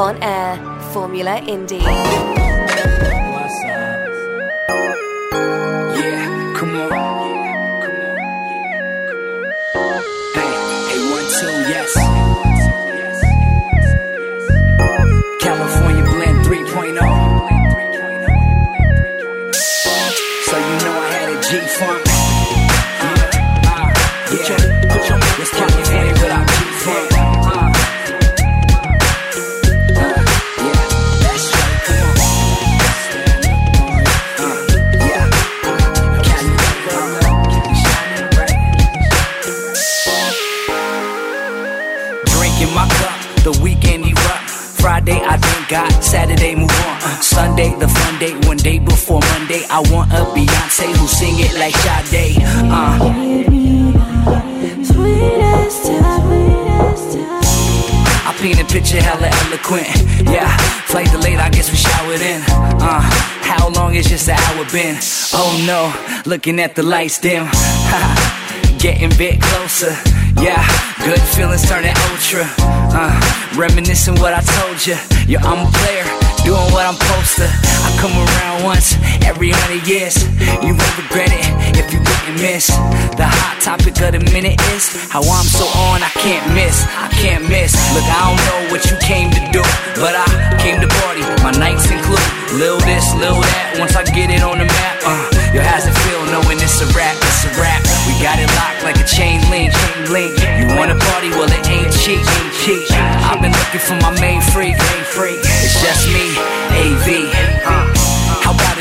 on air, Formula Indie. Yeah, come on. Hey, hey, one, two, yes. California Blend 3.0. So you know I had a G-Funk. Saturday move on. Uh, Sunday the fun day, one day before Monday. I want a Beyonce who sing it like Sade. Uh, I paint a picture hella eloquent. Yeah, flight delayed, I guess we showered in. Uh, how long has just an hour been? Oh no, looking at the lights dim. Getting bit closer. Yeah, good feelings turning ultra. Uh, reminiscing what I told you. Yeah, I'm a player, doing what I'm supposed to. I come around once every hundred years. You won't regret it if you didn't miss. The hot topic of the minute is how I'm so on, I can't miss. I can't miss. Look, I don't know what you came to do, but I came to party. My nights include little this, little that. Once I get it on the map, uh, yo, how's it feel knowing it's a rap? It's a rap. We got it locked like a chain link. Chain link. You wanna party? Well, it ain't cheap. Ain't cheap. I've been looking for my. Main freak. It's just me, AV. Uh.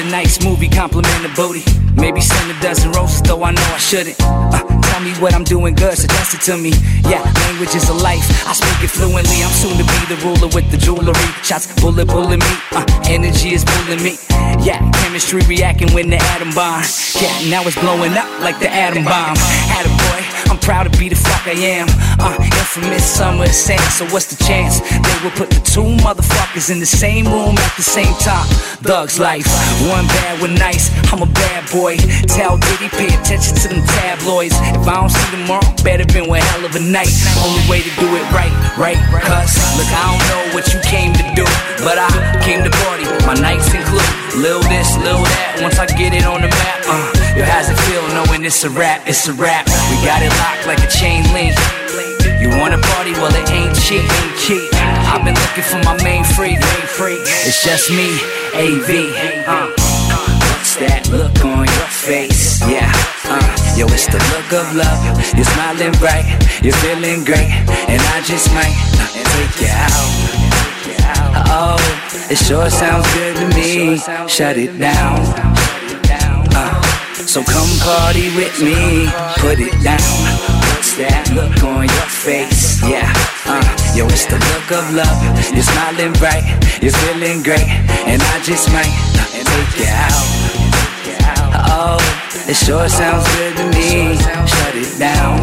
Nice movie compliment the booty? Maybe send a dozen roses, though I know I shouldn't. Uh, tell me what I'm doing good, suggest it to me. Yeah, language is a life. I speak it fluently. I'm soon to be the ruler with the jewelry. Shots bullet bullet me. Uh, energy is pulling me. Yeah, chemistry reacting when the atom bomb. Yeah, now it's blowing up like the atom bomb. Atta boy, I'm proud to be the fuck I am. Uh, infamous summer sand. So what's the chance they will put the two motherfuckers in the same room at the same time? Thugs life, one bad, one nice. I'm a bad boy. Tell Diddy pay attention to them tabloids. If I don't see tomorrow, better been one hell of a night. Only way to do it right, right? Cuz look, I don't know what you came to do, but I came to party. My nights include little this, little that. Once I get it on the map, uh, yo, how's it feel knowing it's a rap? It's a rap. We got it locked like a chain link. You wanna party? Well, it ain't cheap. I've been looking for my main freak. It's just me, AV. Uh, that look on your face? Yeah, uh, yo, it's the look of love. You're smiling bright, you're feeling great, and I just might take you out. Oh, it sure sounds good to me. Shut it down. Uh, so come party with me, put it down. That look on your face? Yeah, uh, yo, it's the look of love. You're smiling bright, you're feeling great, and I just might take you out. Oh, it sure sounds good to me. Shut it down.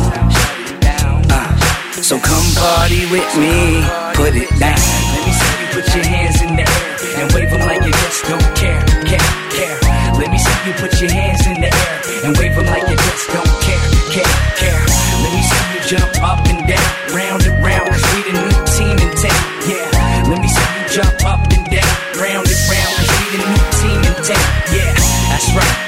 Uh, so come party with me, put it down. Let me see you put your hands in the air and wave them like you just don't care, care, care. Let me see you put your hands in the air and wave them like you just don't care, care, care. Let me see you jump up and down, round and round, cause we the new team in town, yeah. Let me see you jump up right,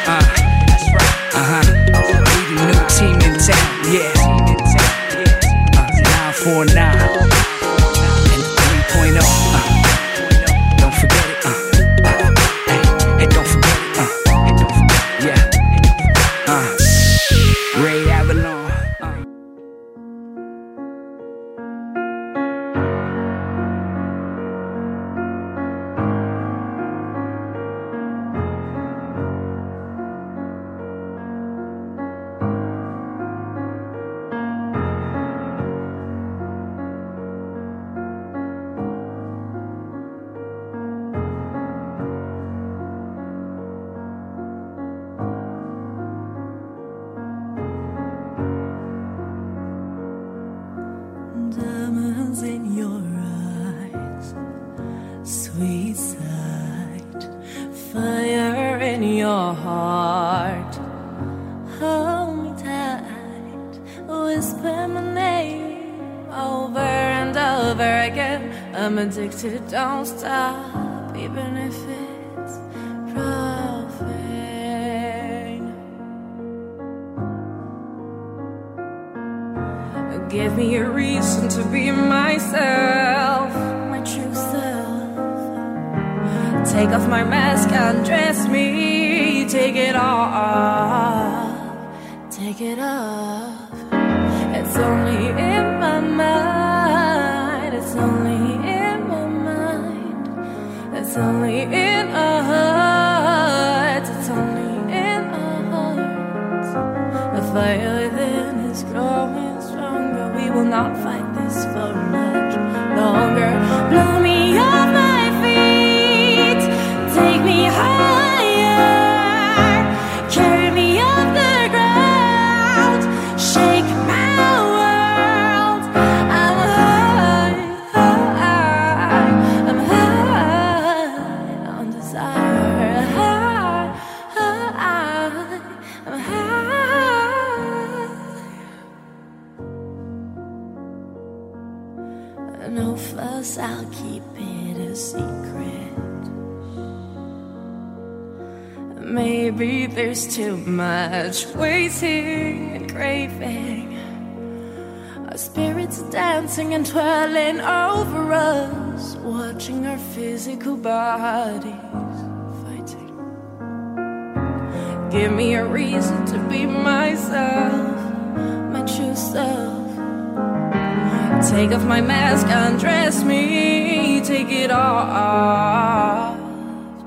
my mask, undress me, take it off,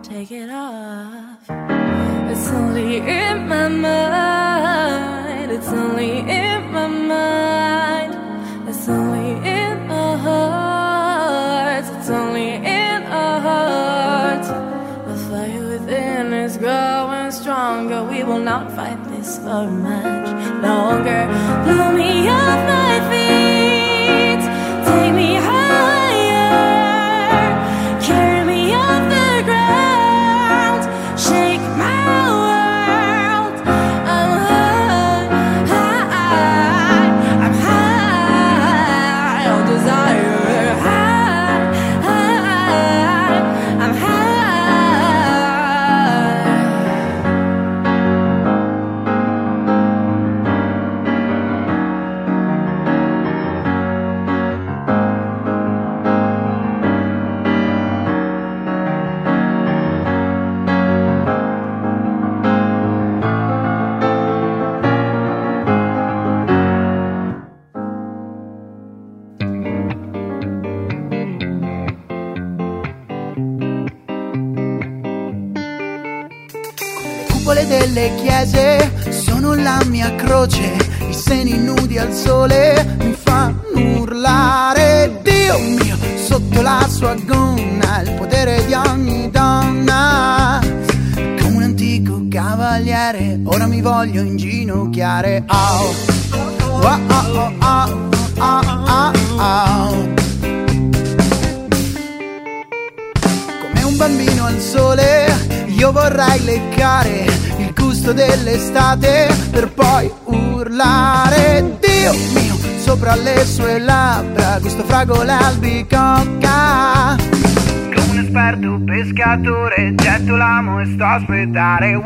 take it off. It's only in my mind, it's only in my mind, it's only in our hearts, it's only in our hearts. The fire within is growing stronger. We will not fight this for much longer. Blow me off chiese sono la mia croce, i seni nudi al sole mi fanno urlare, Dio mio, sotto la sua gonna, il potere di ogni donna. Come un antico cavaliere, ora mi voglio inginocchiare. Oh, oh, oh, oh, oh, oh. Come un bambino al sole, io vorrei leccare gusto dell'estate per poi urlare Dio mio, sopra le sue labbra, gusto fragole albicocca Come un esperto pescatore, getto l'amo e sto a aspettare. Wow,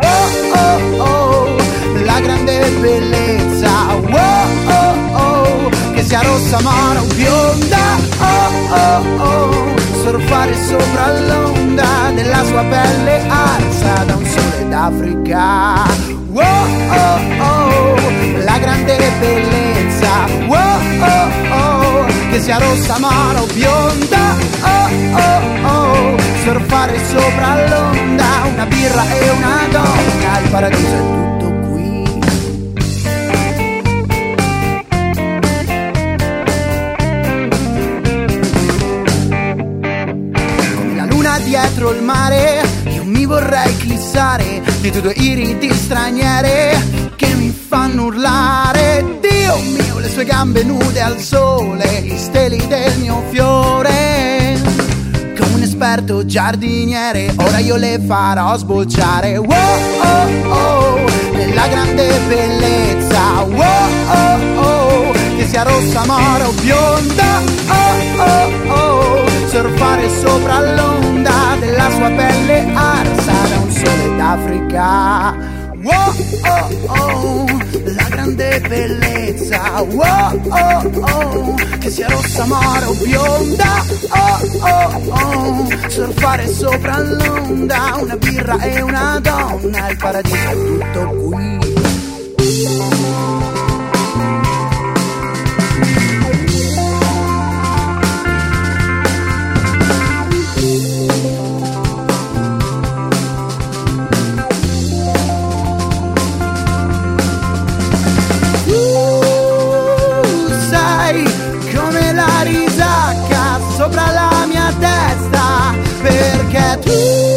oh, oh, la grande bellezza. Wow, oh, oh, che sia rossa, mora o bionda. Oh, oh, oh surfare sopra l'onda della sua pelle arsa da un sole d'Africa. Wow, oh, oh, la grande bellezza. Wow, oh, oh, che sia rossa, mara o bionda. Oh, oh, oh, surfare sopra l'onda, una birra e una donna. Il paradiso è tutto dietro il mare, vorrei clissare Di tutti i riti straniere che mi fanno urlare. Dio mio, le sue gambe nude al sole i steli del mio fiore. Come un esperto giardiniere Ora io le farò sbocciare. Oh oh, oh, nella grande bellezza. Oh oh, oh, che sia rossa, mora o bionda. Oh, oh, oh sopra l'onda della sua pelle arsa da un sole d'Africa. Wow, oh, oh, la grande bellezza, wow, oh, oh, che sia rossa, mora o bionda, oh, oh, oh, surfare sopra l'onda, una birra e una donna, il paradiso è tutto qui. testa perché tu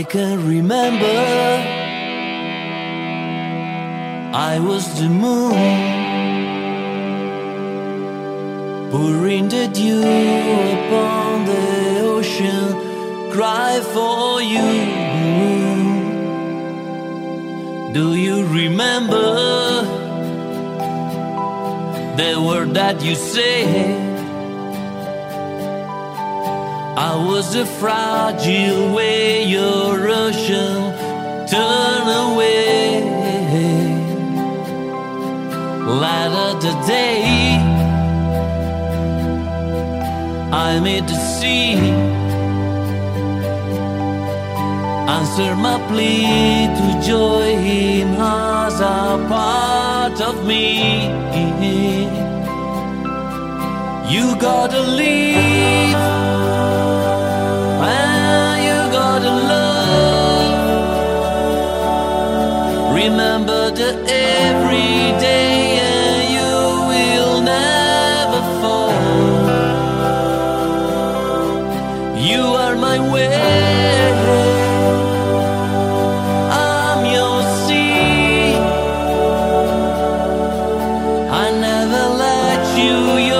I can remember you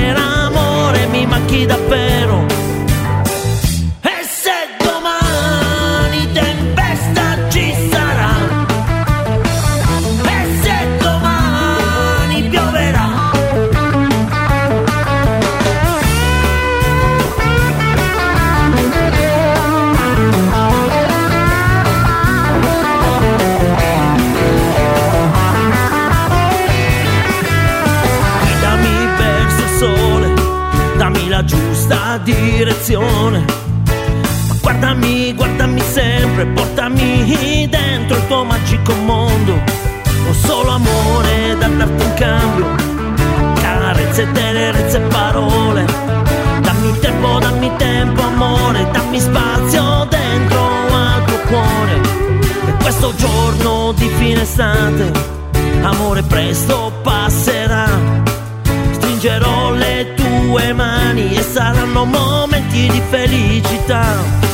per amore mi manchi davvero. l'estate, amore presto passerà. Stringerò le tue mani e saranno momenti di felicità.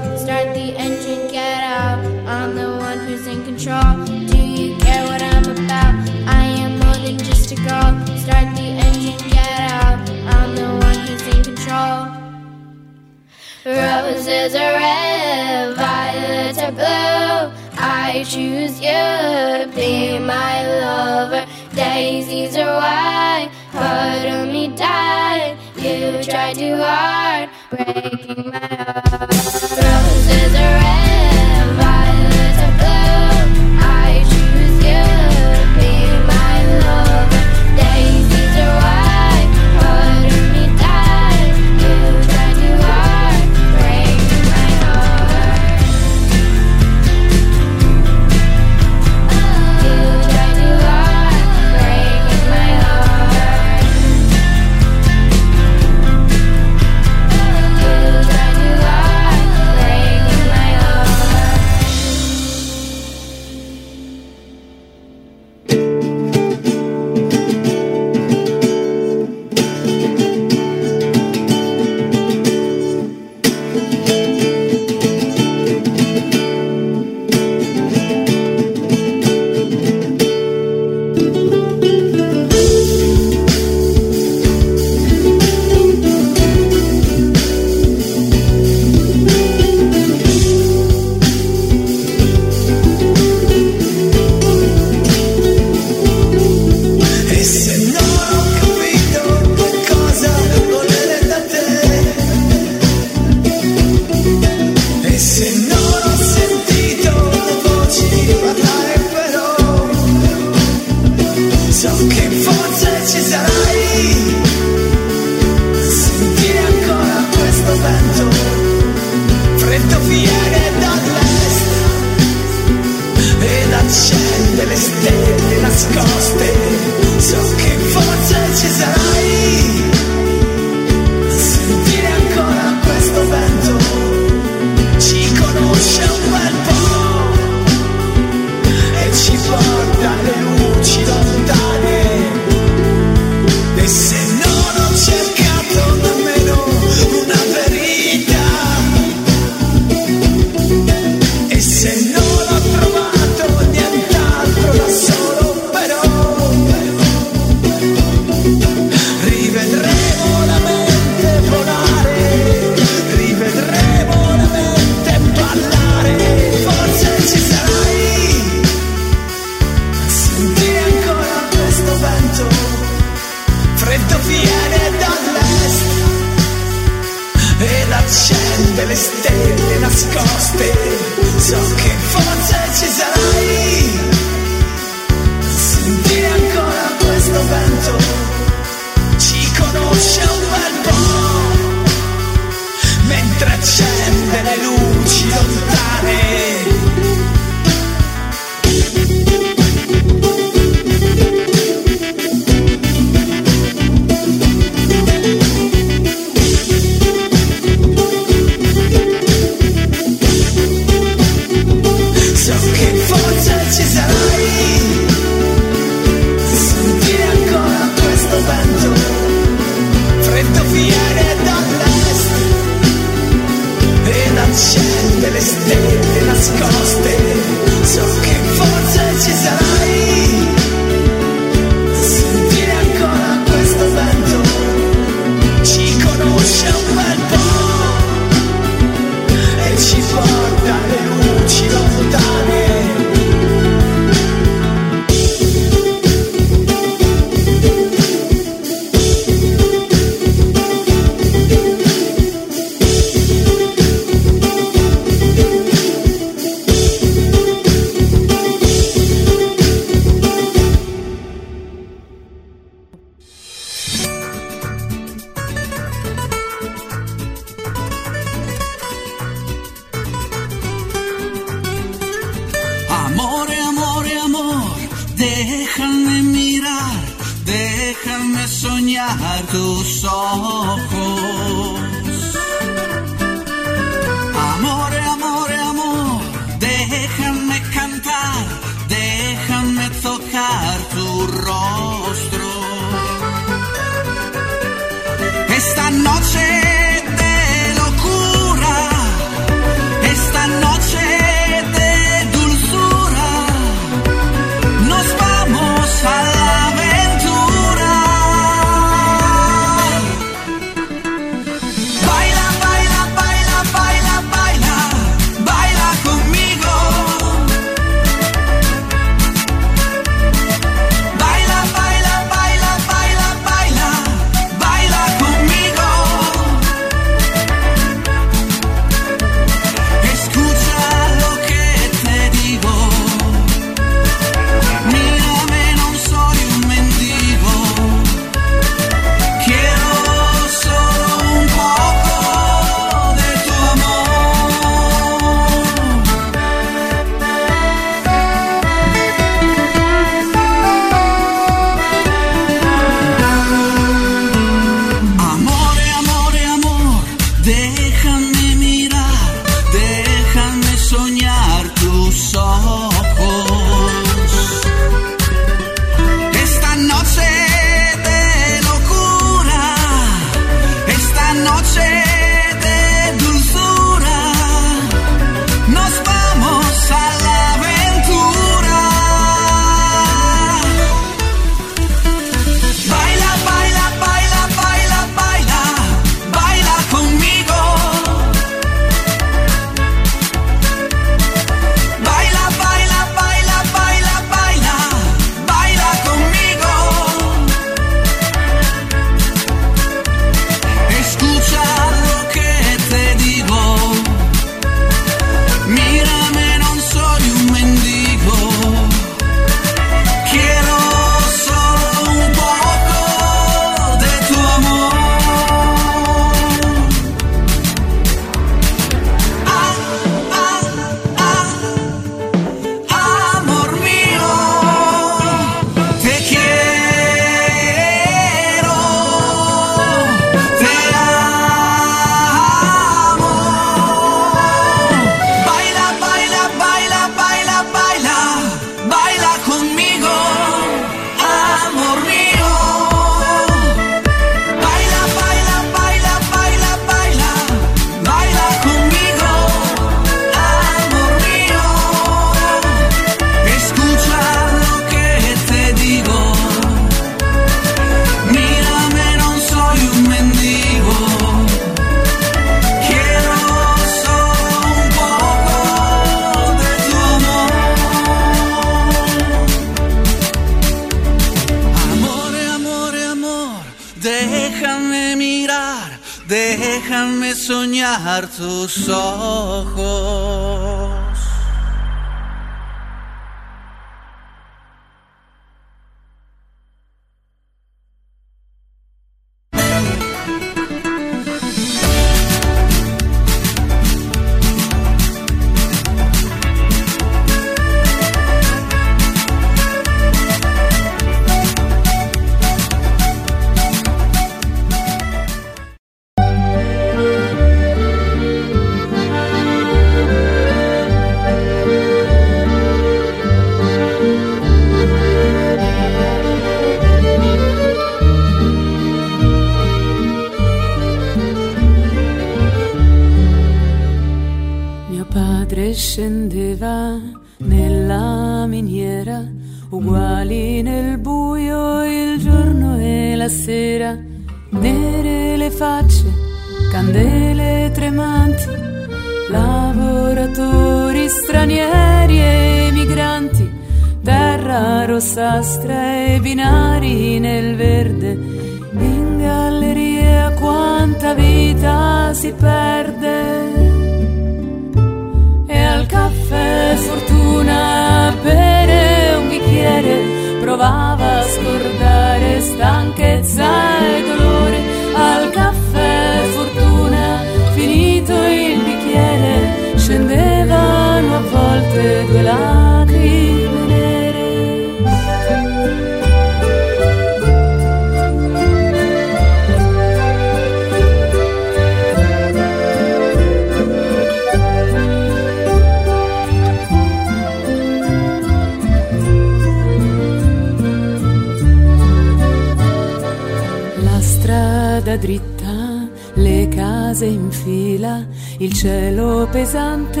strada dritta, le case in fila, il cielo pesante,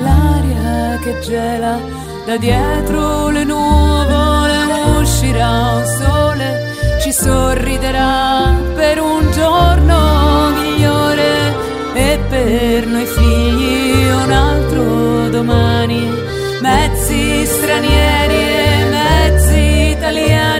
l'aria che gela, da dietro le nuvole uscirà un sole, ci sorriderà per un giorno migliore e per noi figli un altro domani, mezzi stranieri e mezzi italiani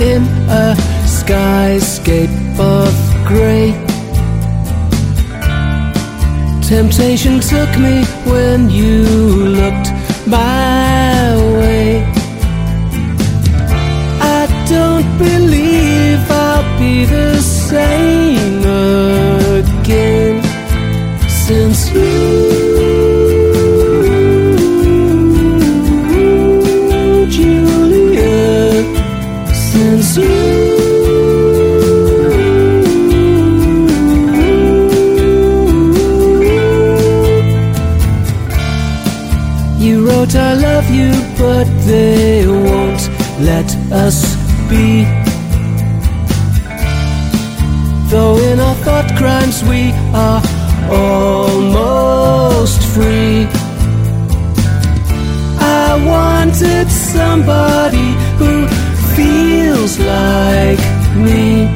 in a skyscape of grey. Temptation took me when you looked my way. I don't believe I'll be the same. us be. Though in our thought crimes we are almost free. I wanted somebody who feels like me,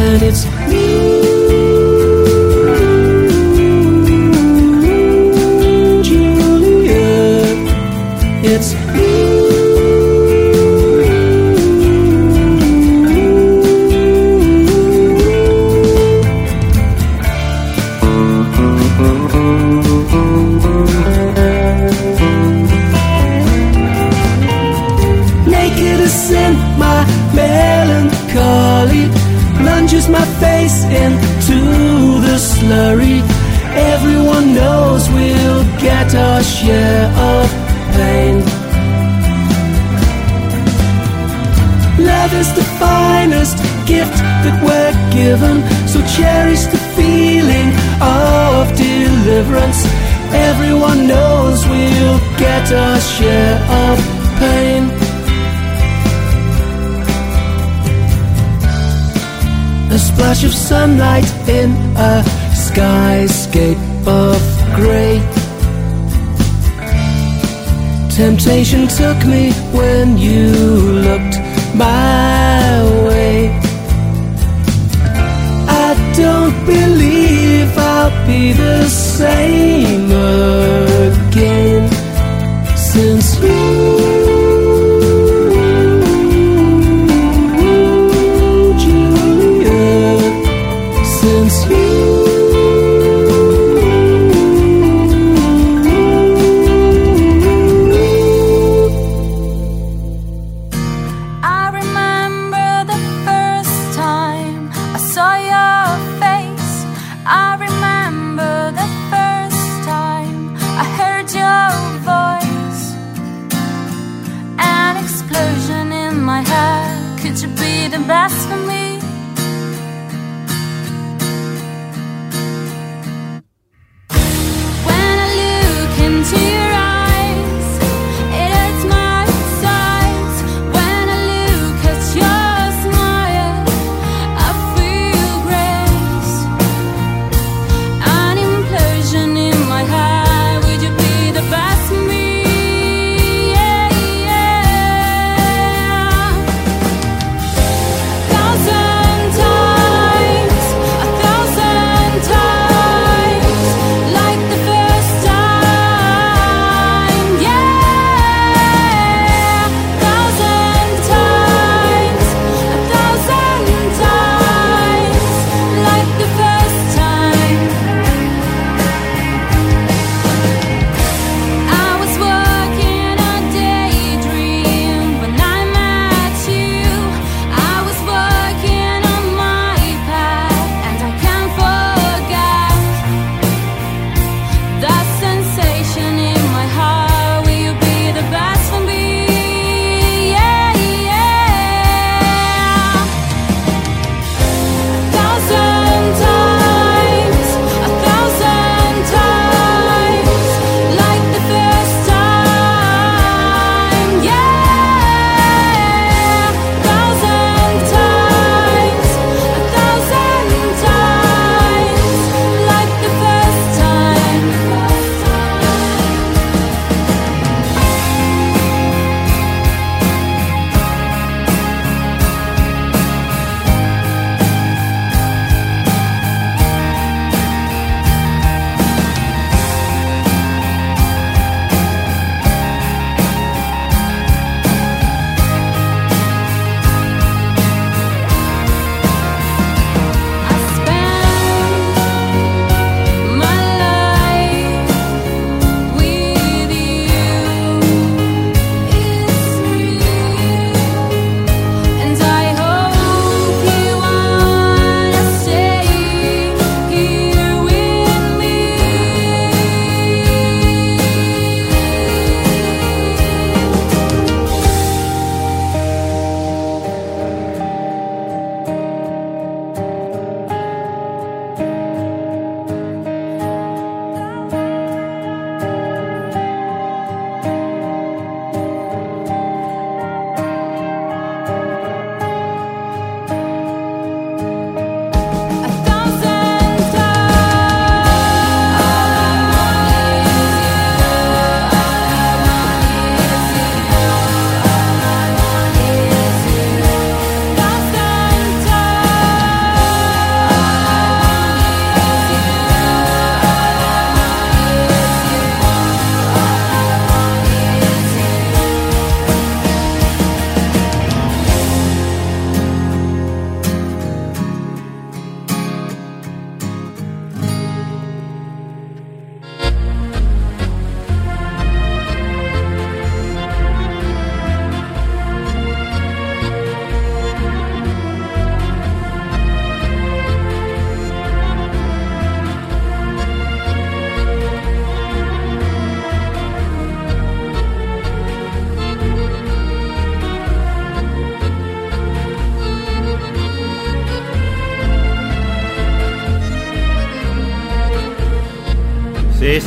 and it's gate of great temptation took me when you looked my way. I don't believe I'll be the same again since you.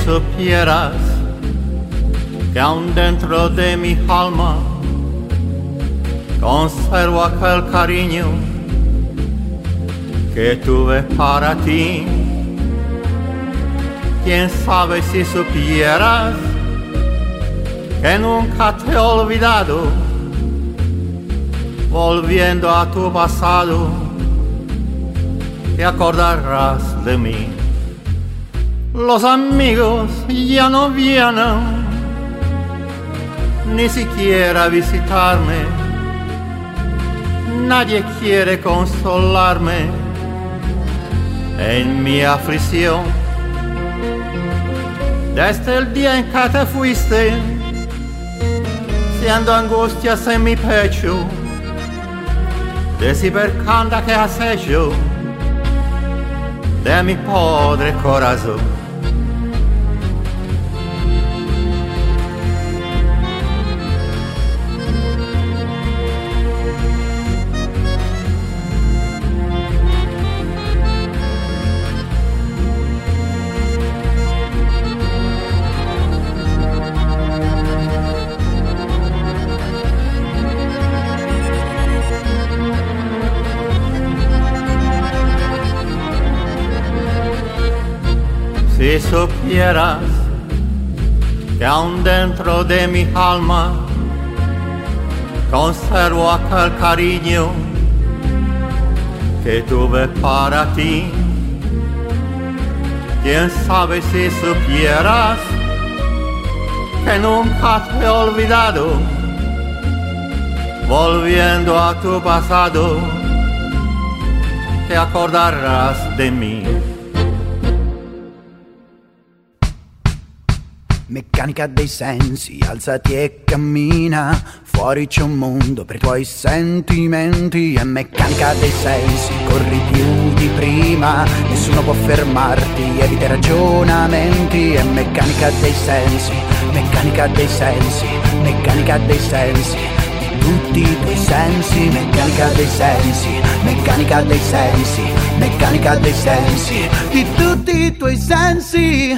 Supieras que aún dentro de mi alma conservo aquel cariño que tuve para ti. Quién sabe si supieras que nunca te he olvidado, volviendo a tu pasado, te acordarás de mí. Los amigos ya no vienen, ni siquiera visitarme. Nadie quiere consolarme en mi aflicción. Desde el día en que te fuiste, siendo angustias en mi pecho, canda que has hecho de mi pobre corazón. Supieras que aún dentro de mi alma conservo aquel cariño que tuve para ti. Quién sabe si supieras que nunca te he olvidado, volviendo a tu pasado, te acordarás de mí. Meccanica dei sensi, alzati e cammina, fuori c'è un mondo per i tuoi sentimenti. È meccanica dei sensi, corri più di prima, nessuno può fermarti, evita ragionamenti. È meccanica dei sensi, meccanica dei sensi, meccanica dei sensi. Di tutti i tuoi sensi, meccanica dei sensi, meccanica dei sensi, meccanica dei sensi, di tutti i tuoi sensi.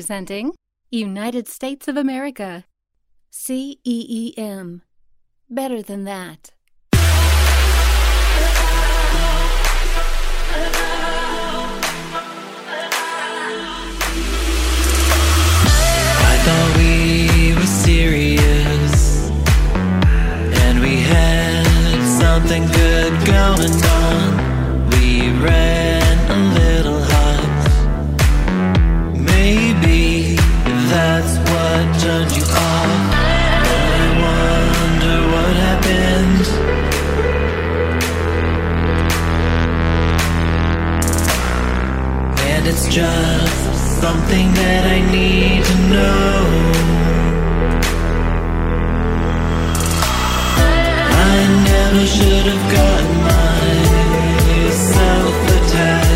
presenting United States of America. CEEM. Better than that. I thought we were serious and we had something good going on. We ran a little. turned you off. Wonder what happened. And it's just something that I need to know. I never should have gotten myself attacked.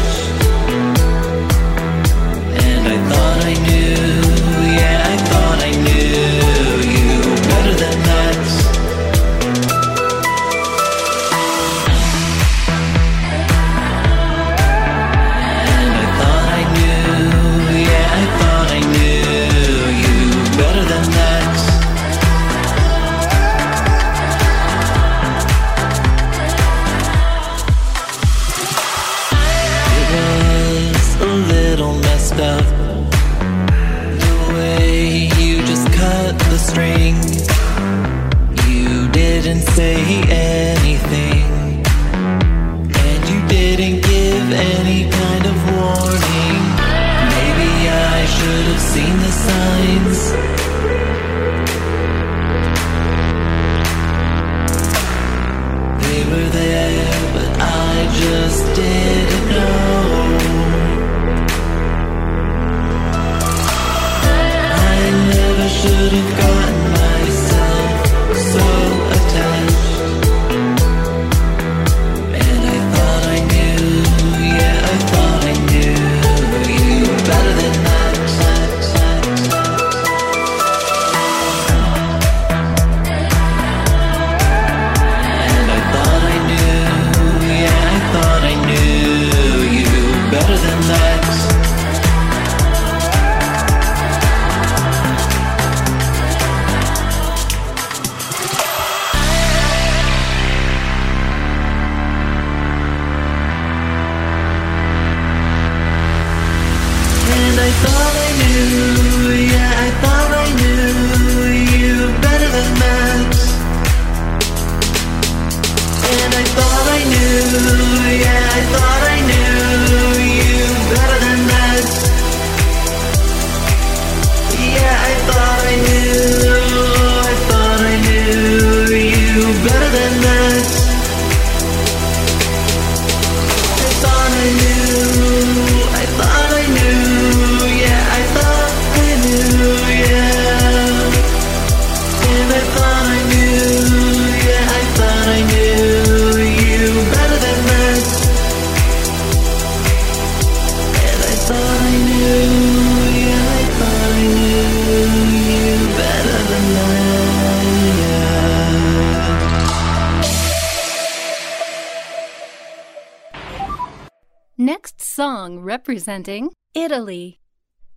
Presenting Italy,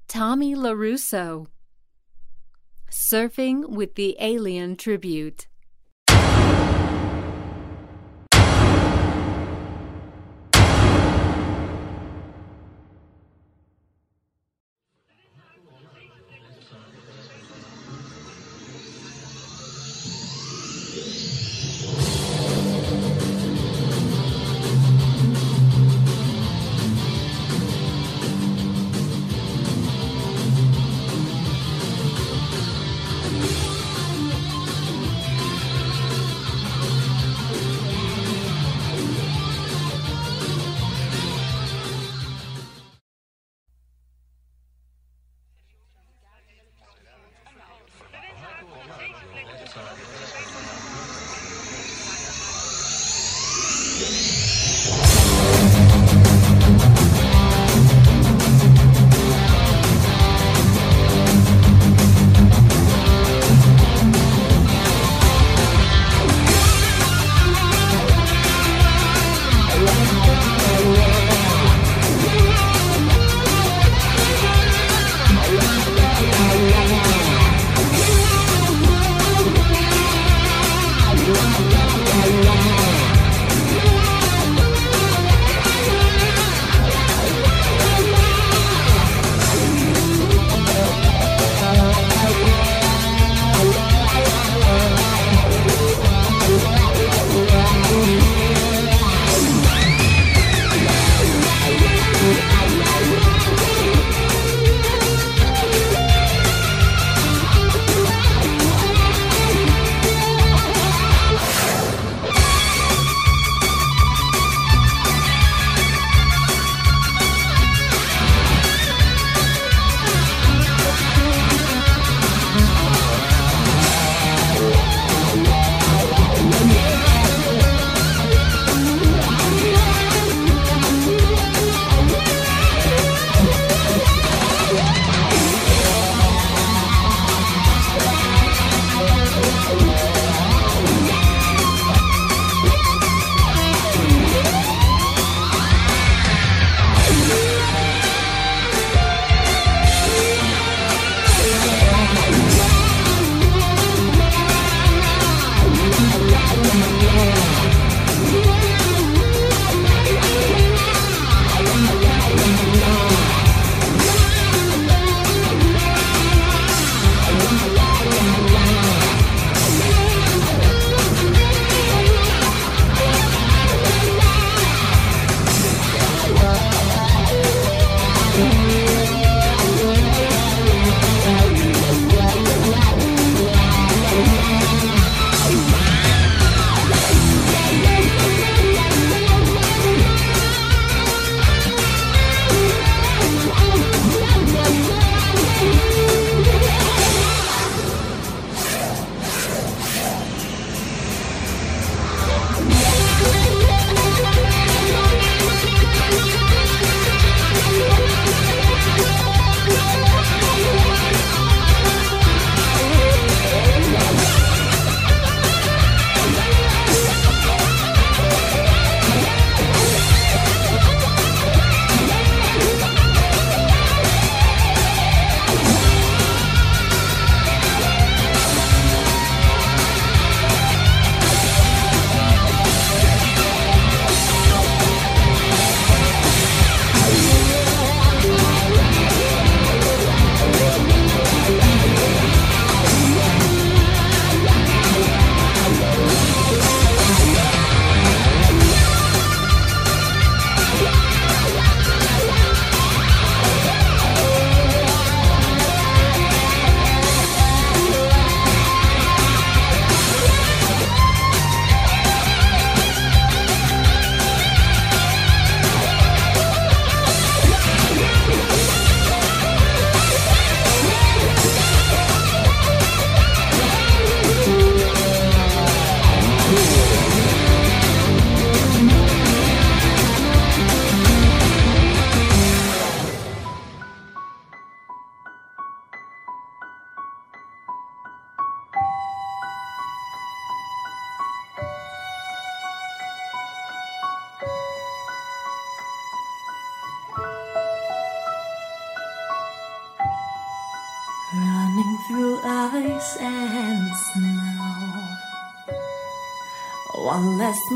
Tommy Lorusso. Surfing with the Alien Tribute.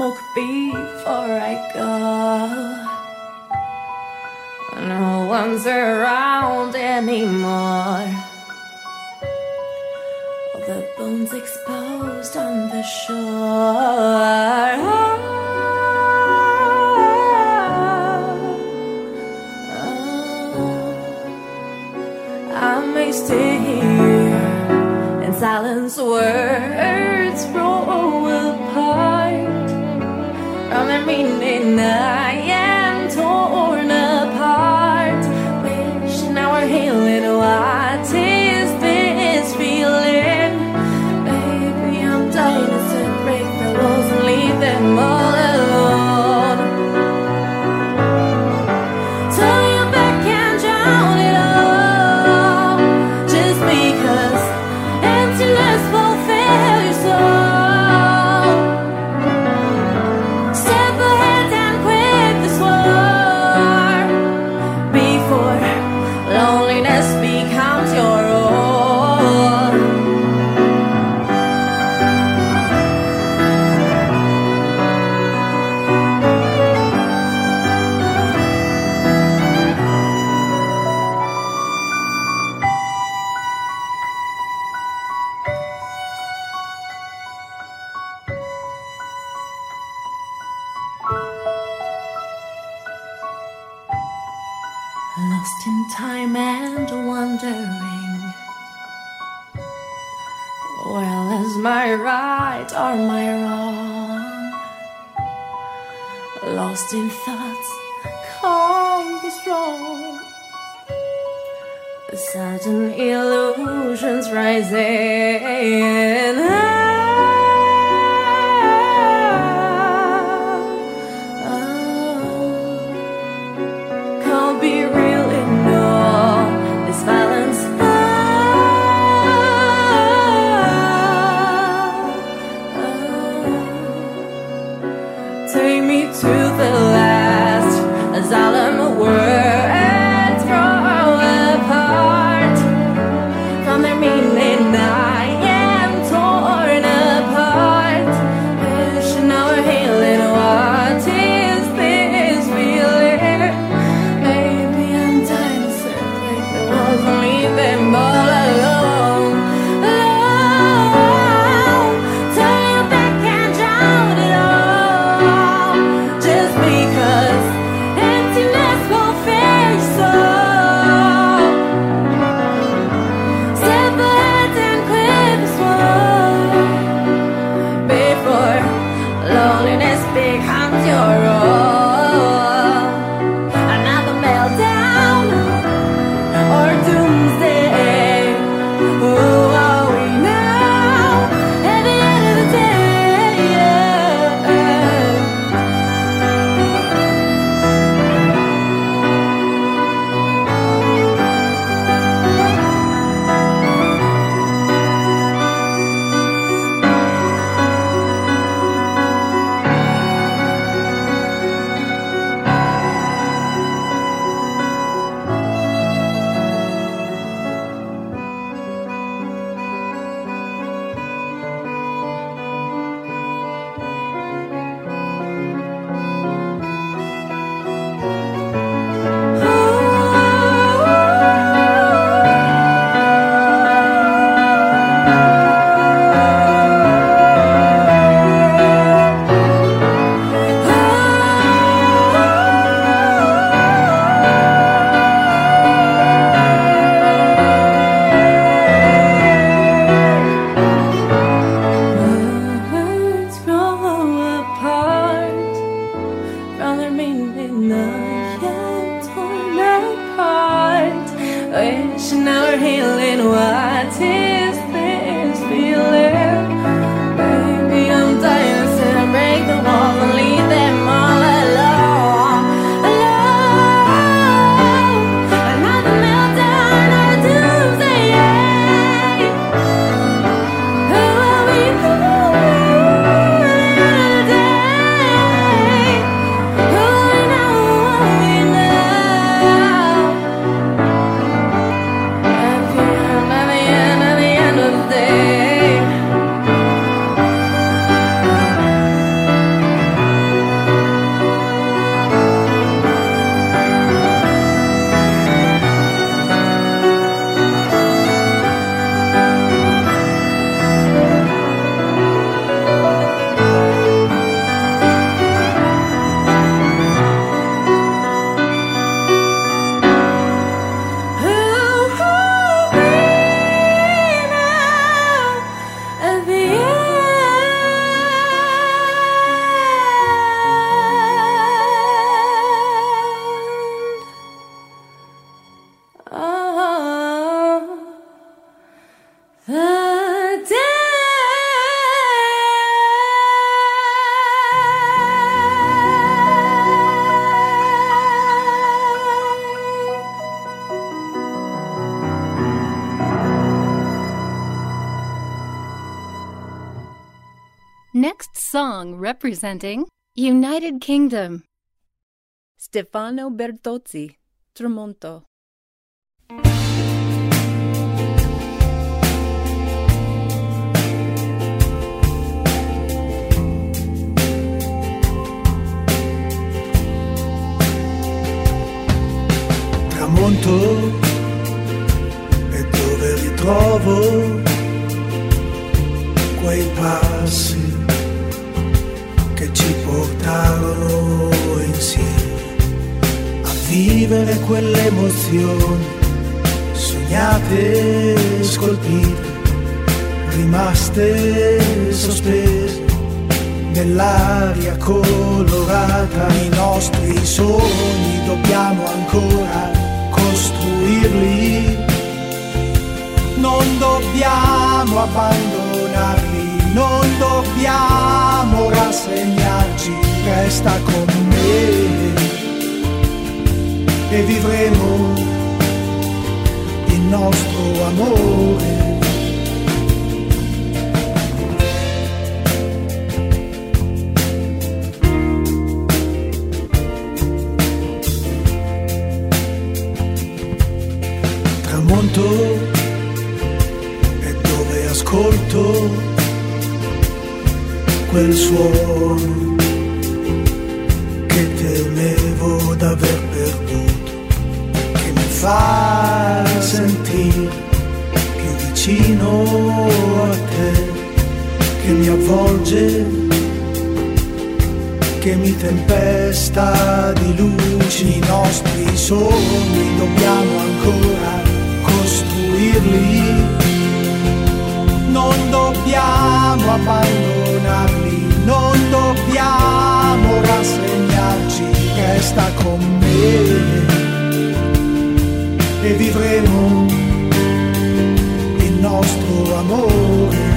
smoke before I go. No one's around anymore. All the bones exposed on the shore. Oh. I may stay here in silence. Word. night. illusions rising. Representing United Kingdom. Stefano Bertozzi, Tramonto. Vivere quelle emozioni sognate, scolpite, rimaste sospese nell'aria colorata. I nostri sogni dobbiamo ancora costruirli, non dobbiamo abbandonarli, non dobbiamo rassegnarci, resta con me e vivremo il nostro amore. Tramonto è dove ascolto quel suono avvolge che mi tempesta di luci, i nostri sogni. Dobbiamo ancora costruirli, non dobbiamo abbandonarli, non dobbiamo rassegnarci, resta con me. E vivremo il nostro amore.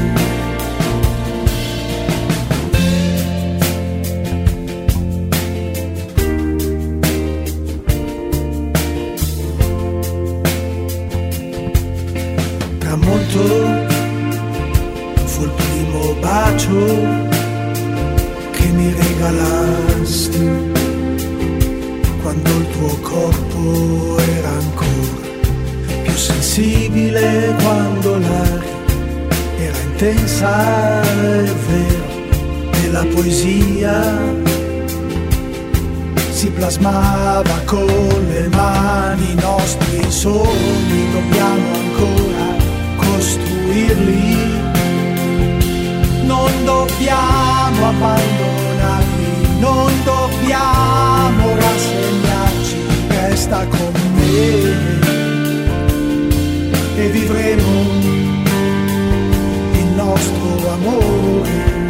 Bacio che mi regalasti quando il tuo corpo era ancora più sensibile quando l'aria era intensa e vera e la poesia si plasmava con le mani i nostri sogni dobbiamo ancora costruirli, non dobbiamo abbandonarli, non dobbiamo rassegnarci, resta con me. E vivremo il nostro amore,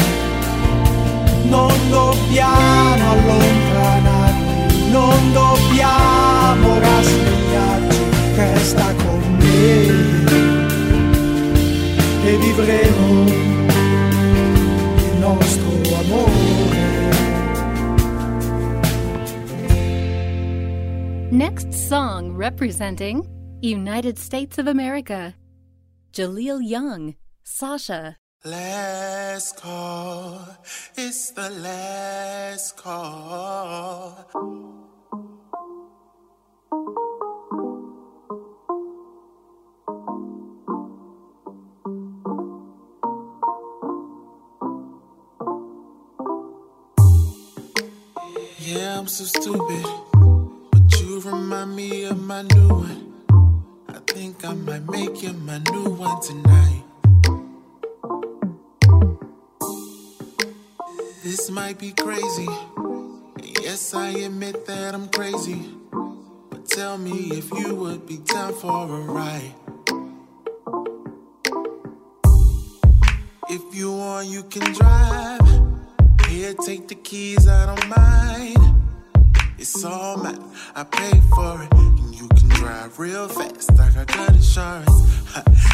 non dobbiamo allontanarli, non dobbiamo rassegnarci, resta con me. E vivremo nostro amore. Next song representing United States of America. Jaleel Young, Sasha. Last call, it's the last call. Yeah, I'm so stupid, but you remind me of my new one. I think I might make you my new one tonight. This might be crazy. Yes, I admit that I'm crazy. But tell me if you would be down for a ride. If you want, you can drive. Here, take the keys, I don't mind. It's all mine, I pay for it. And you can drive real fast, like I got insurance.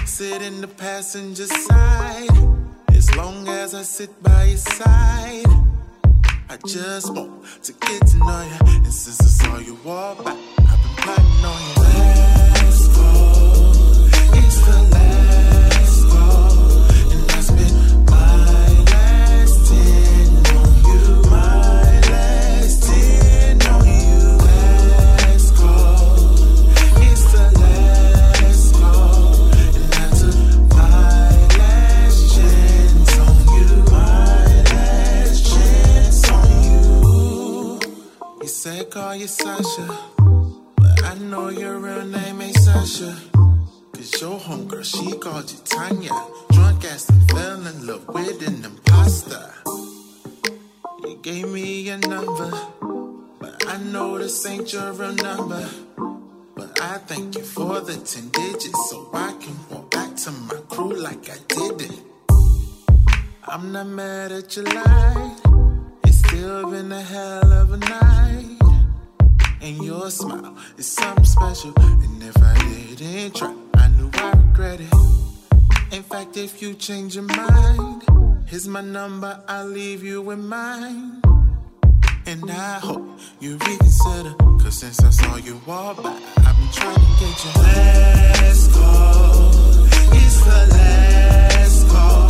Sit in the passenger side. As long as I sit by your side. I just want to get to know you. And since I saw you walk by, I've been plotting on you. Last call, it's the last you Sasha, but I know your real name ain't Sasha. Cause your homegirl, she called you Tanya. Drunk ass and fell in love with an imposter. You gave me your number, but I know this ain't your real number. But I thank you for the 10 digits so I can walk back to my crew like I did it. I'm not mad at your lie. It's still been a hell of a night. And your smile is something special. And if I didn't try, I knew I regret it. In fact, if you change your mind, here's my number, I'll leave you with mine. And I hope you reconsider. Cause since I saw you walk by, I've been trying to get you. Last call, it's the last call.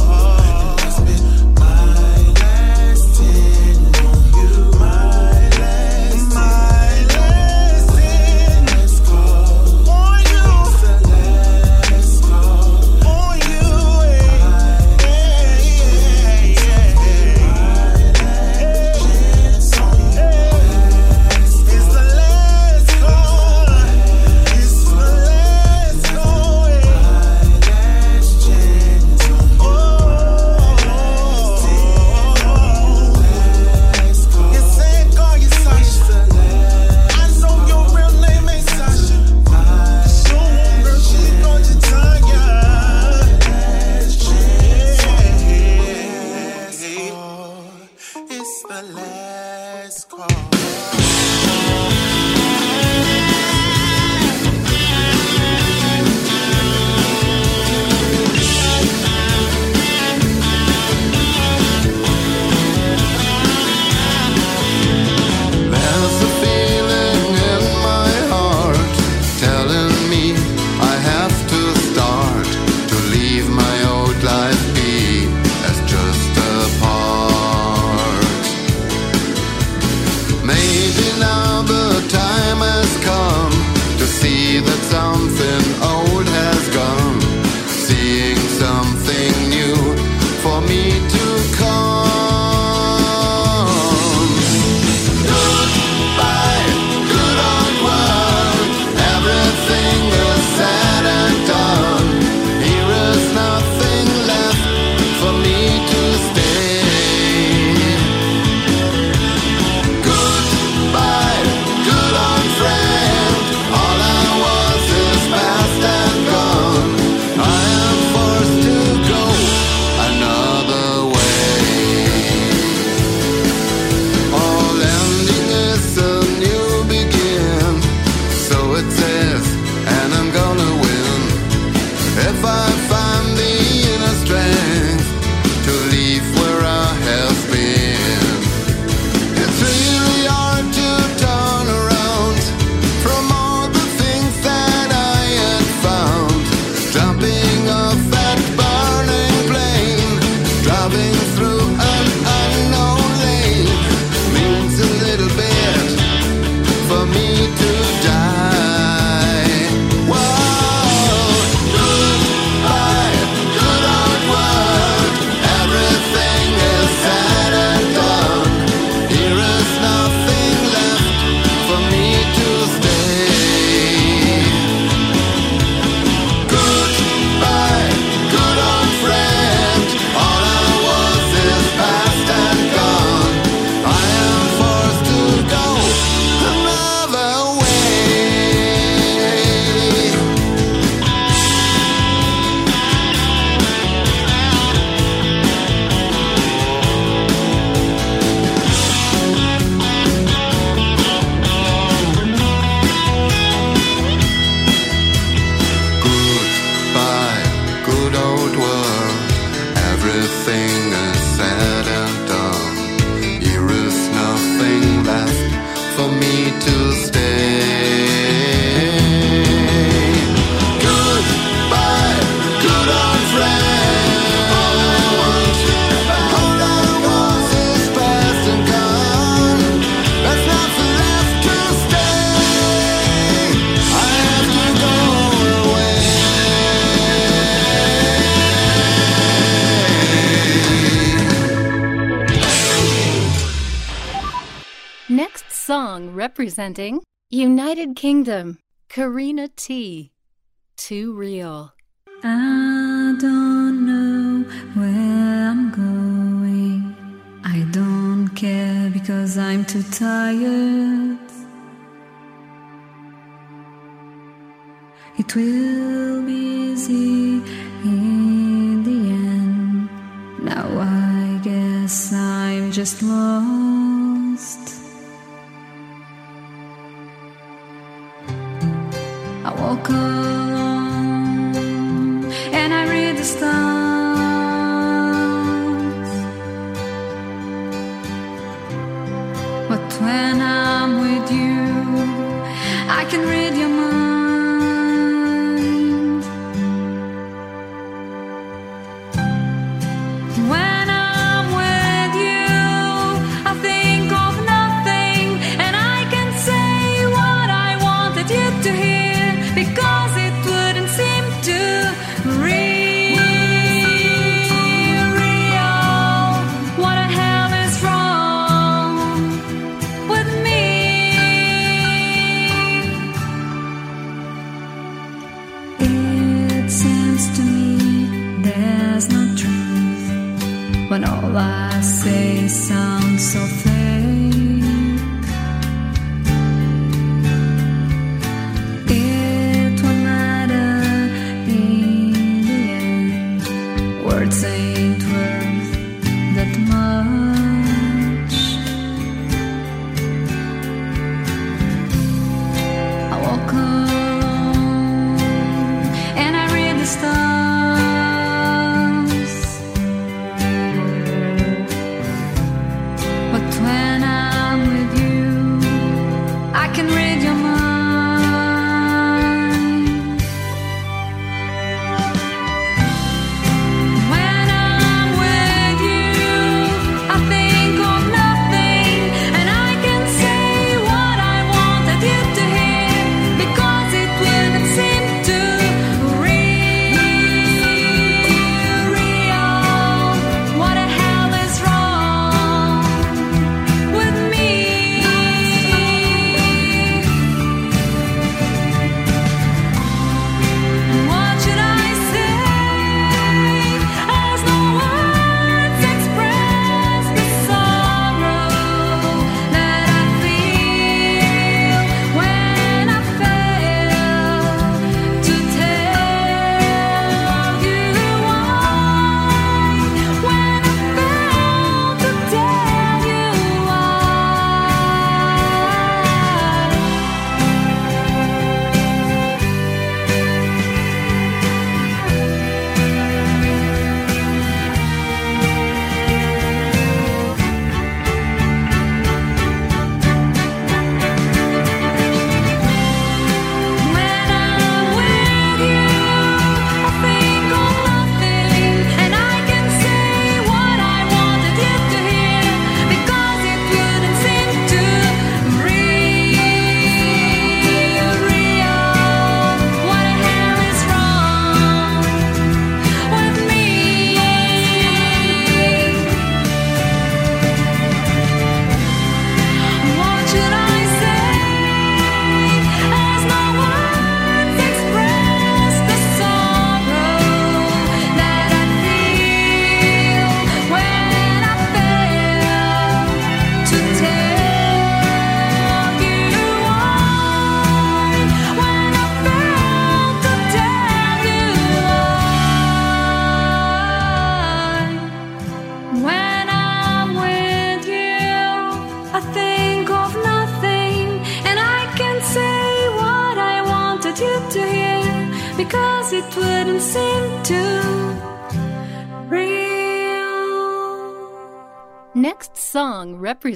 presenting United Kingdom, Carina T.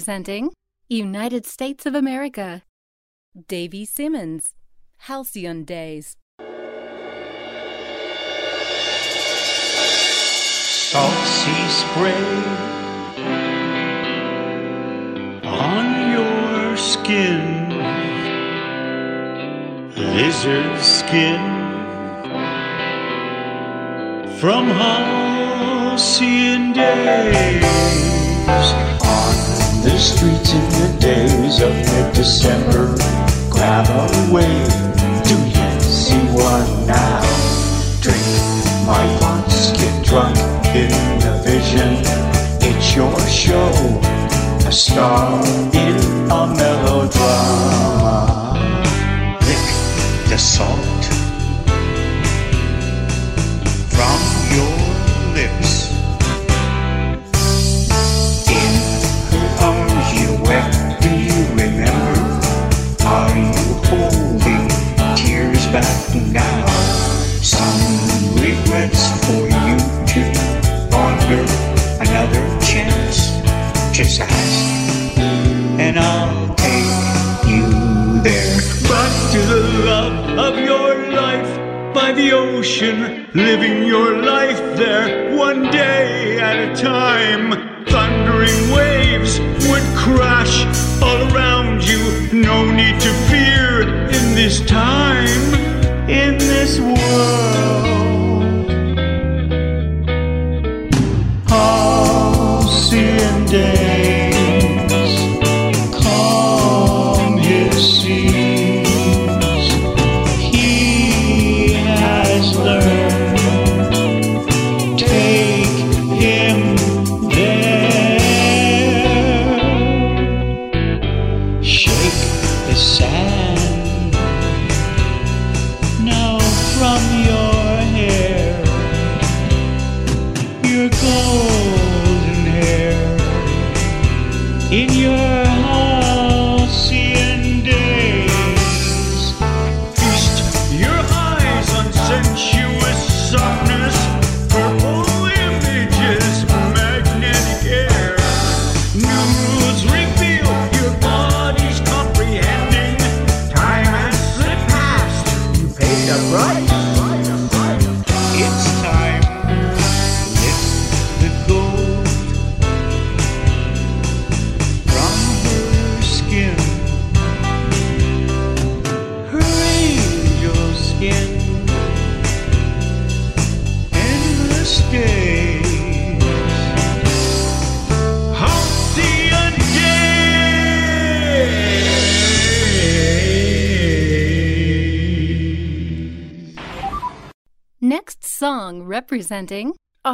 Presenting United States of America. Davie Simmons. Halcyon Days. Salt sea spray on your skin, lizard skin from halcyon days the streets in the days of mid-December. Grab away, do you see one now? Drink my thoughts, get drunk in the vision. It's your show, a star in a melodrama.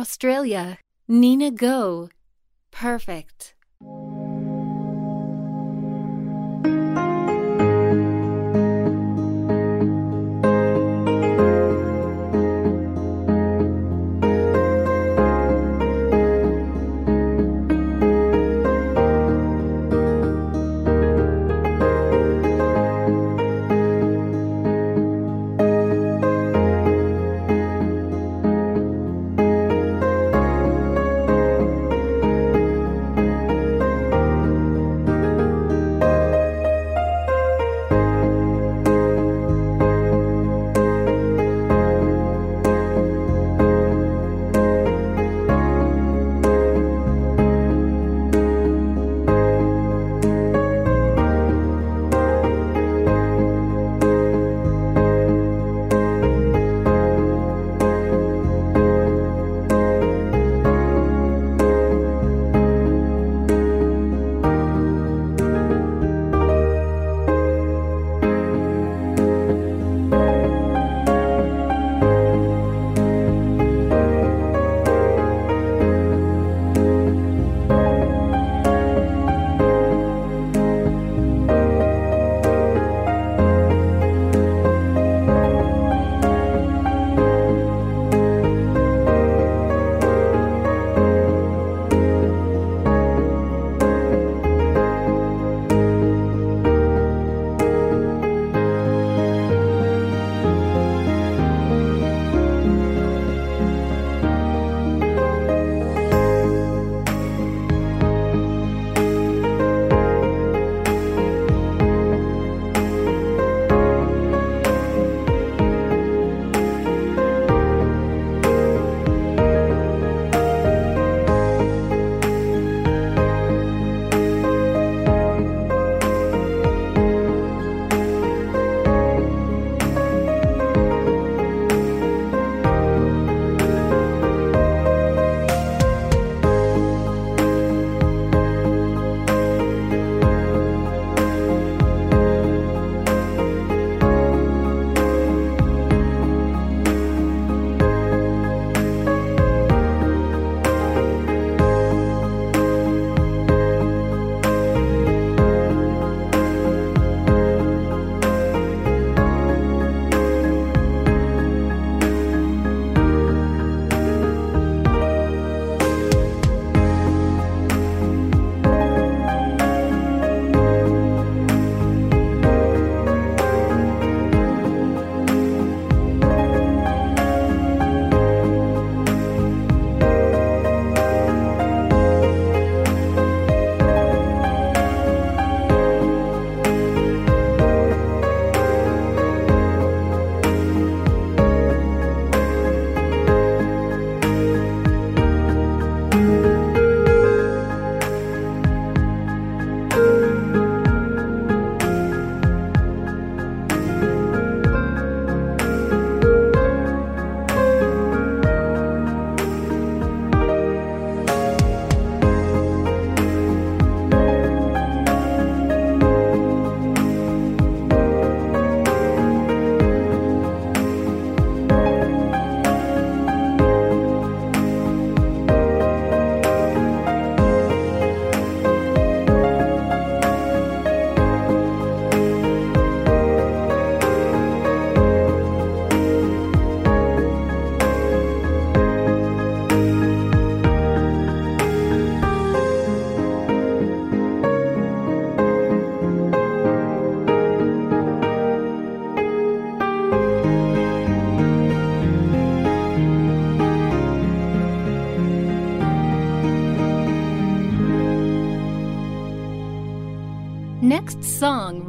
Australia, Neena Goh,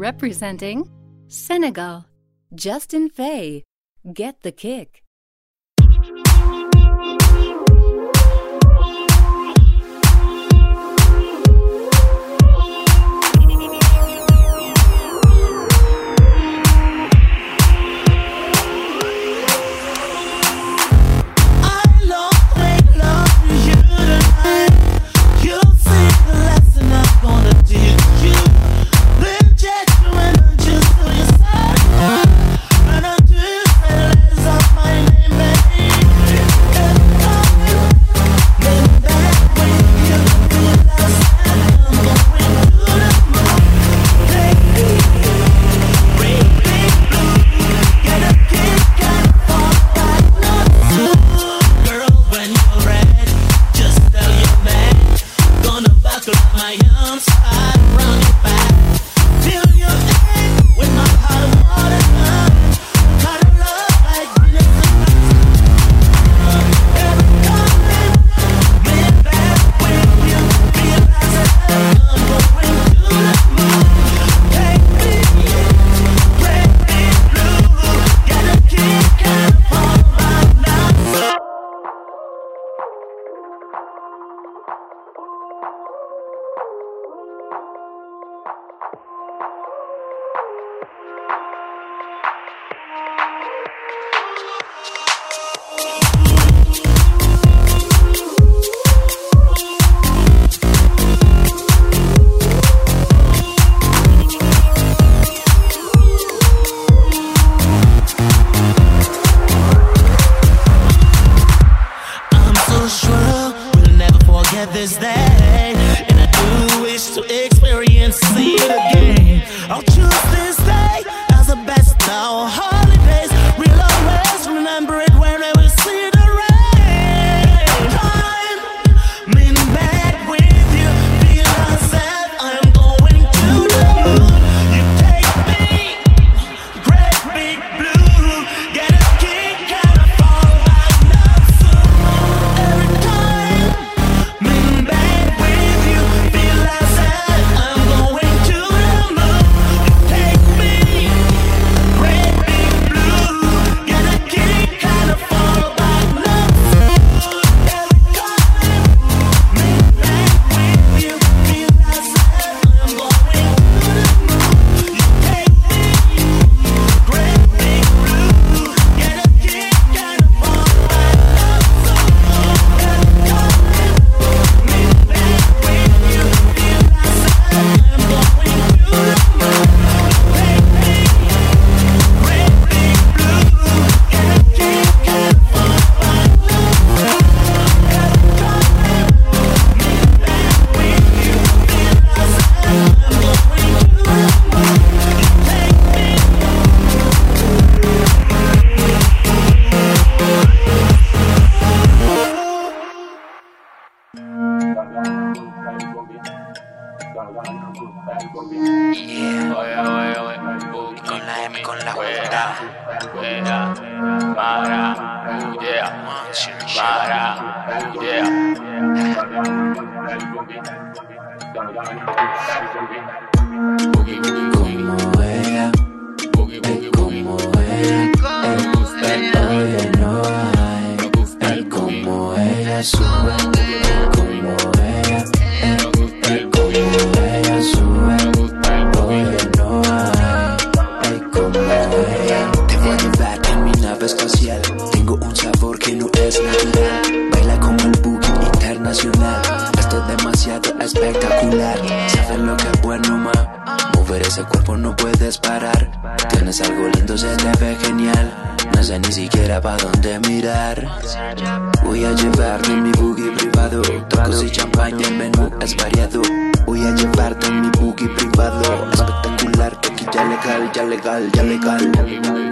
representing Senegal. Justin Faye. Get the kick.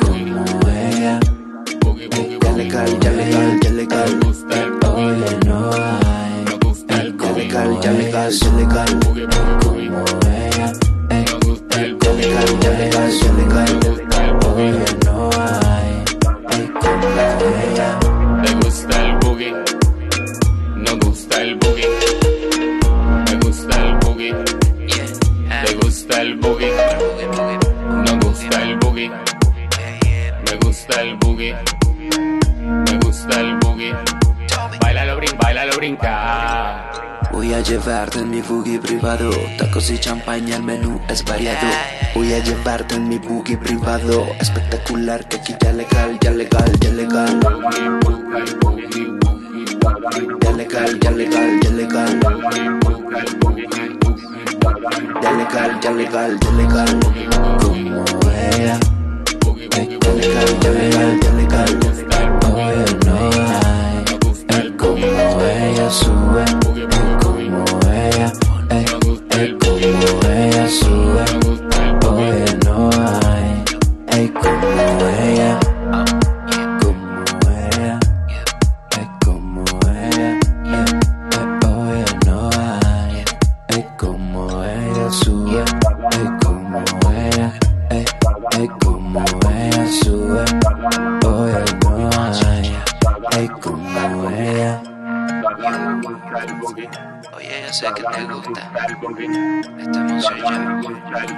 Como ella. Ya legal, ya legal, ya legal. Oye, no hay. Ya legal, ya legal, ya legal. Como ella. Ya legal, ya legal, ya legal. Llevarte en mi buggy privado. Tacos y champaña, el menú es variado. Voy a llevarte en mi buggy privado. Espectacular, que aquí ya legal, ya legal, ya legal. Ya legal, ya legal, ya legal. Ya legal, ya legal, ya legal. Como ella Ya legal, ya legal, ya legal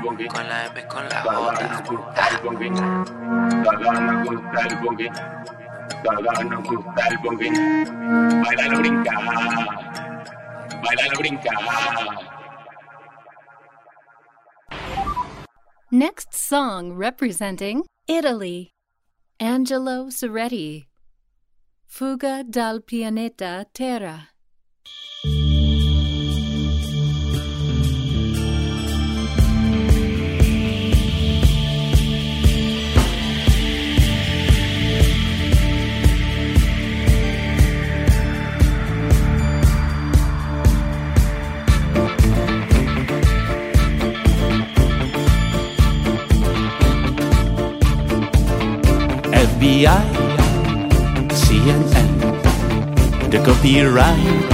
Con la M, con la J. Bailalo brinca. Bailalo brinca. Next song representing Italy. Angelo Seretti. Fuga dal pianeta Terra. FBI, CNN, The Copyright,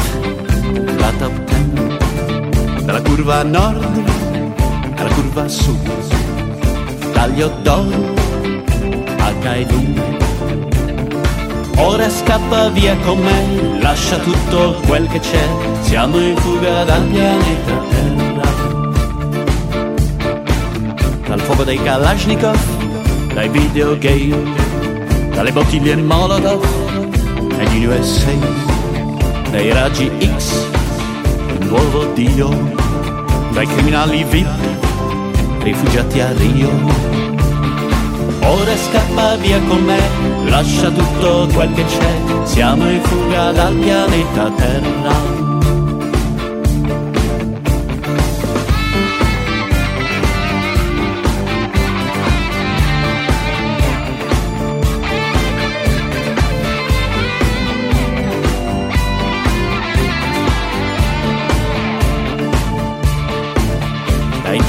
la top 10, dalla curva nord alla curva sud, dog a Kaidun. Ora scappa via con me, lascia tutto quel che c'è, siamo in fuga dal pianeta Terra. Dal fuoco dei Kalashnikov, dai videogame, dalle bottiglie Molotov negli USA, dai raggi X, il nuovo Dio, dai criminali VIP, rifugiati a Rio. Ora scappa via con me, lascia tutto quel che c'è, siamo in fuga dal pianeta Terra.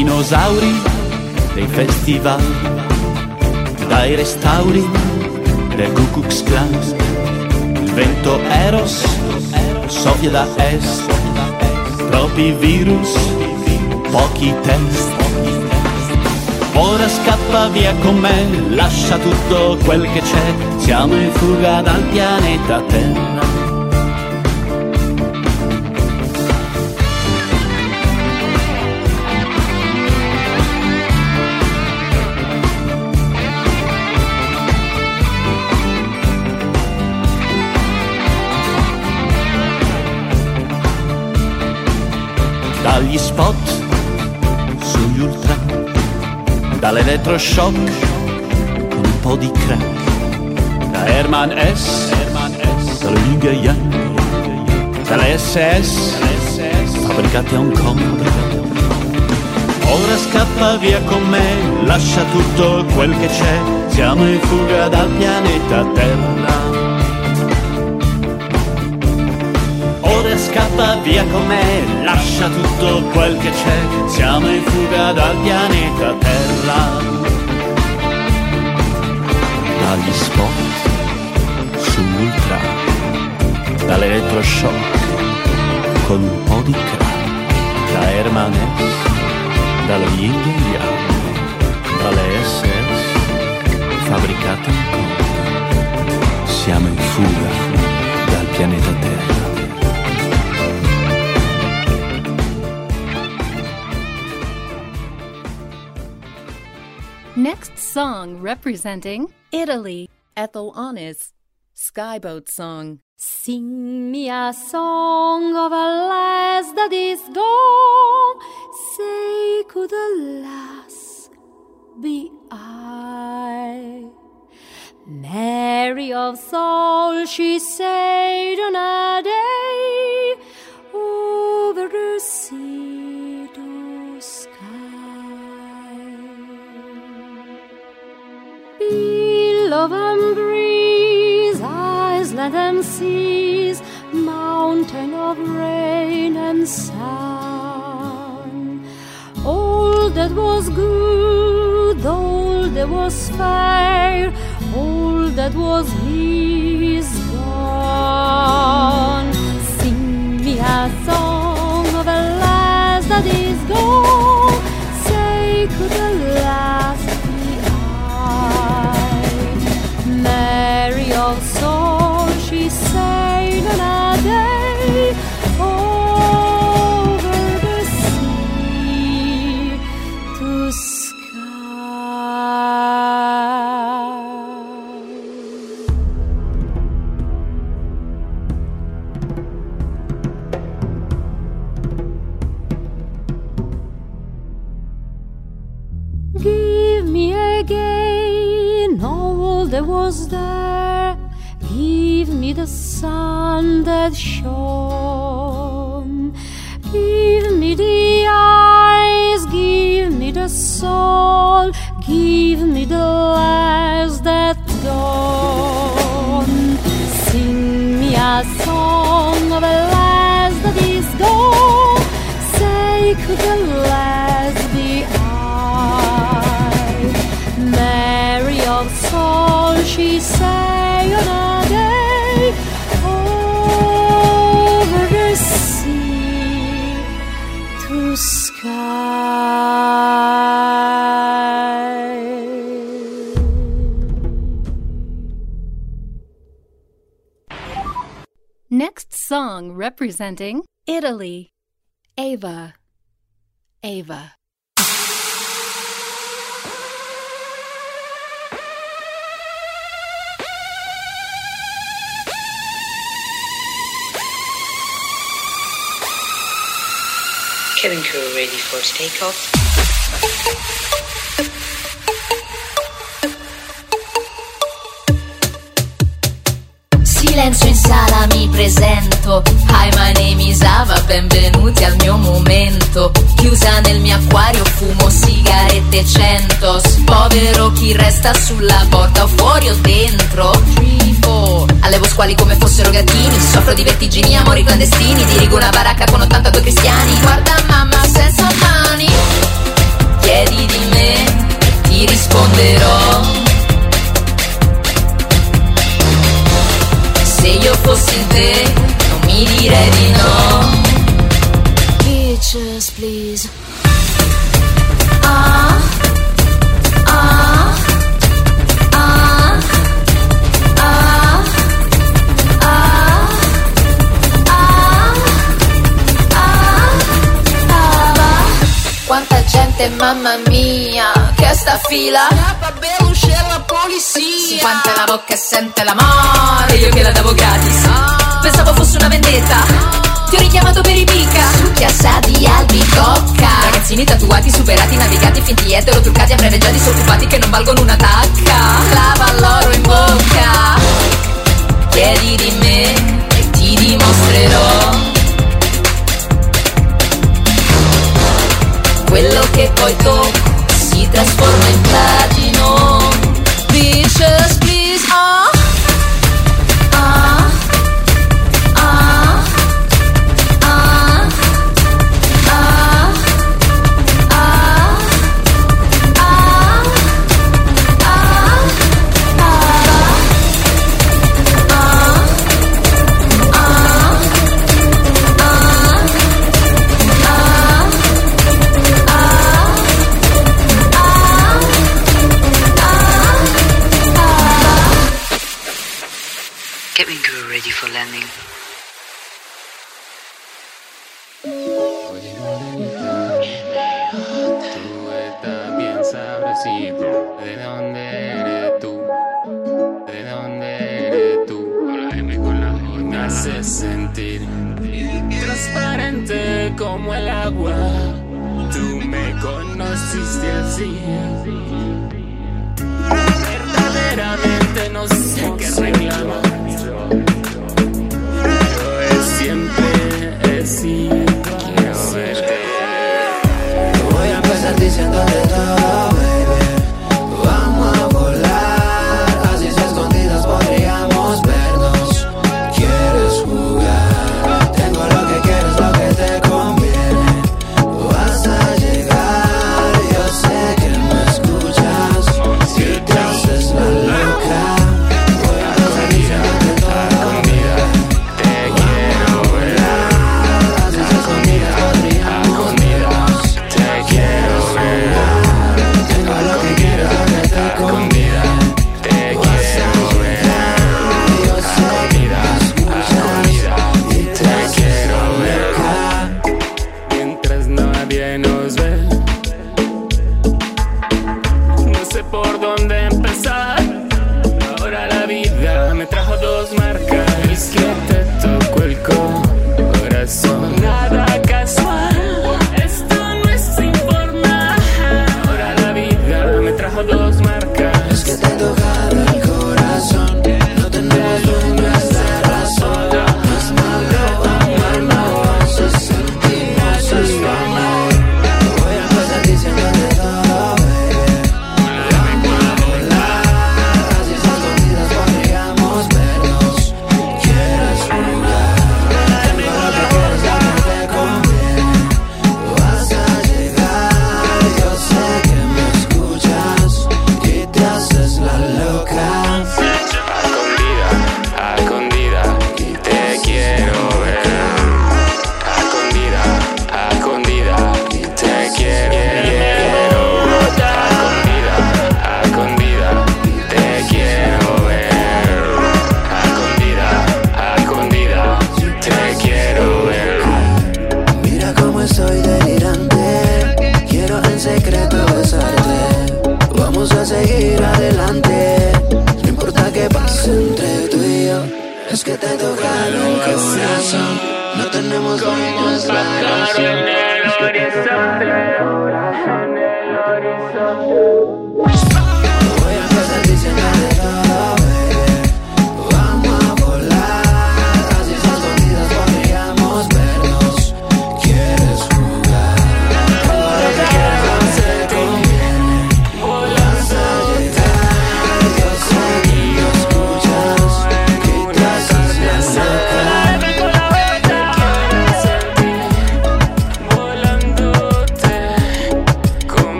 Dinosauri, dei festival, dai restauri del Ku Klux Klan, il vento Eros soffia da est, troppi virus, pochi test. Ora scappa via con me, lascia tutto quel che c'è, siamo in fuga dal pianeta Terra. Dagli spot sugli ultra, dall'elettroshock con un po' di crack, da Herman S, dallo Yin Yang, dalle SS, fabbricate a Hong Kong. Ora scappa via con me, lascia tutto quel che c'è, siamo in fuga dal pianeta Terra. Scappa via con me, lascia tutto quel che c'è, siamo in fuga dal pianeta Terra. Dagli spot sull'ultra, dall'elettroshock con un po' di crack, da Herman S, dallo Yin Yang, dalle SS, fabbricate in. Siamo in fuga dal pianeta Terra. Next song representing Italy. Ethel Onnis. Skyboat Song. Sing me a song of a lass that is gone. Say, could a lass be I? Mary of soul, she said on a day over the sea Beloved breeze, eyes let them seas, mountain of rain and sun. All that was good, all that was fair, all that was his gone. Sing me a song of a lass that is gone. That was there. Give me the sun that shone. Give me the eyes, give me the soul, give me the lies that dawn. Sing me a song of a last that is gone. Say, could the lass soul, she say on a day over the sea to Skye. Next song representing Italy. Ava. Ava. Cabin crew ready for takeoff. Silenzio in sala mi presento. Hi my name is Ava Benvenuti al mio momento. Chiusa nel mio acquario fumo sigarette cento. Povero chi resta sulla porta o fuori o dentro. Four. Allevo squali come fossero gattini. Soffro di vertigini, amori clandestini. Dirigo una baracca con 82 cristiani. Guarda mamma senza mani. Chiedi di me Ti risponderò Se io fossi te, non mi direi di no. Bitches, please. Ah, ah, ah, ah, ah, ah, ah, Quanta gente, mamma mia, che sta fila. C'è la polizia. Si quanta la bocca e sente l'amore. Io che la davo gratis. Pensavo fosse una vendetta. Ti ho richiamato per i pica. Succhia sa di albicocca. Ragazzini tatuati, superati, navigati, finti etero, truccati, a breve già disoccupati che non valgono una tacca. Lava l'oro in bocca. Chiedi di me e ti dimostrerò. Quello che poi tocco si trasforma in platino. Bitches, Verdaderamente no sé qué reclamar.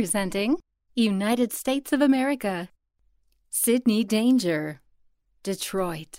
Presenting United States of America, Sydney Danger, Detroit.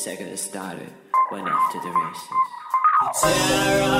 second it started went after the races.